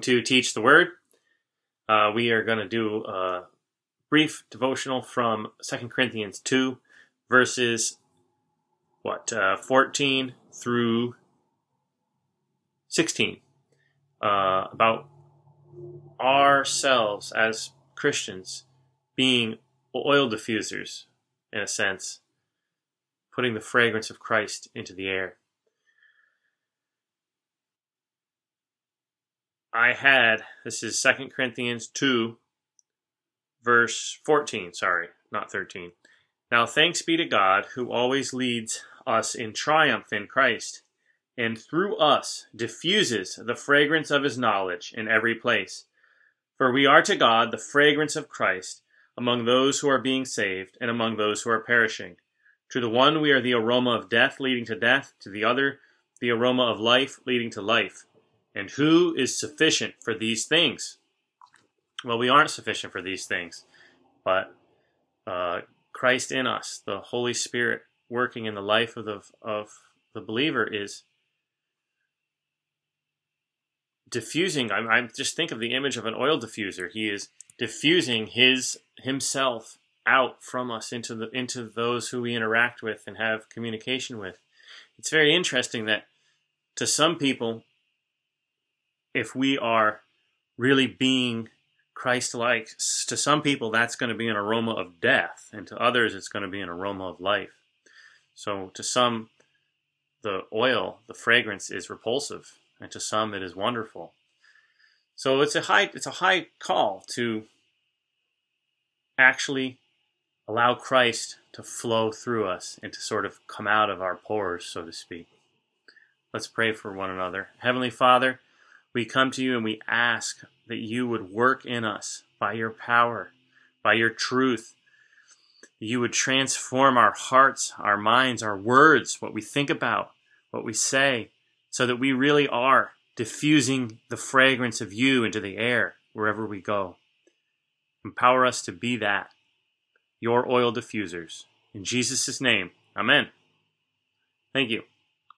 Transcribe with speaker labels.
Speaker 1: to Teach the Word. Uh, we are going to do a brief devotional from 2 Corinthians 2, verses what uh, 14 through 16, uh, about ourselves as Christians being oil diffusers, in a sense, putting the fragrance of Christ into the air. I had, this is 2 Corinthians 2, verse 14, sorry, not 13. Now thanks be to God who always leads us in triumph in Christ, and through us diffuses the fragrance of his knowledge in every place. For we are to God the fragrance of Christ among those who are being saved and among those who are perishing. To the one we are the aroma of death leading to death, to the other the aroma of life leading to life. And who is sufficient for these things? Well, we aren't sufficient for these things, but uh, Christ in us, the Holy Spirit working in the life of the of the believer, is diffusing. I, I just think of the image of an oil diffuser. He is diffusing his himself out from us into the into those who we interact with and have communication with. It's very interesting that to some people if we are really being Christ like, to some people that's going to be an aroma of death, and to others it's going to be an aroma of life. So to some, the oil, the fragrance is repulsive, and to some it is wonderful. So it's a high it's a high call to actually allow Christ to flow through us and to sort of come out of our pores, so to speak. Let's pray for one another. Heavenly Father, we come to you and we ask that you would work in us by your power, by your truth. You would transform our hearts, our minds, our words, what we think about, what we say, so that we really are diffusing the fragrance of you into the air wherever we go. Empower us to be that, your oil diffusers. In Jesus' name, amen. Thank you.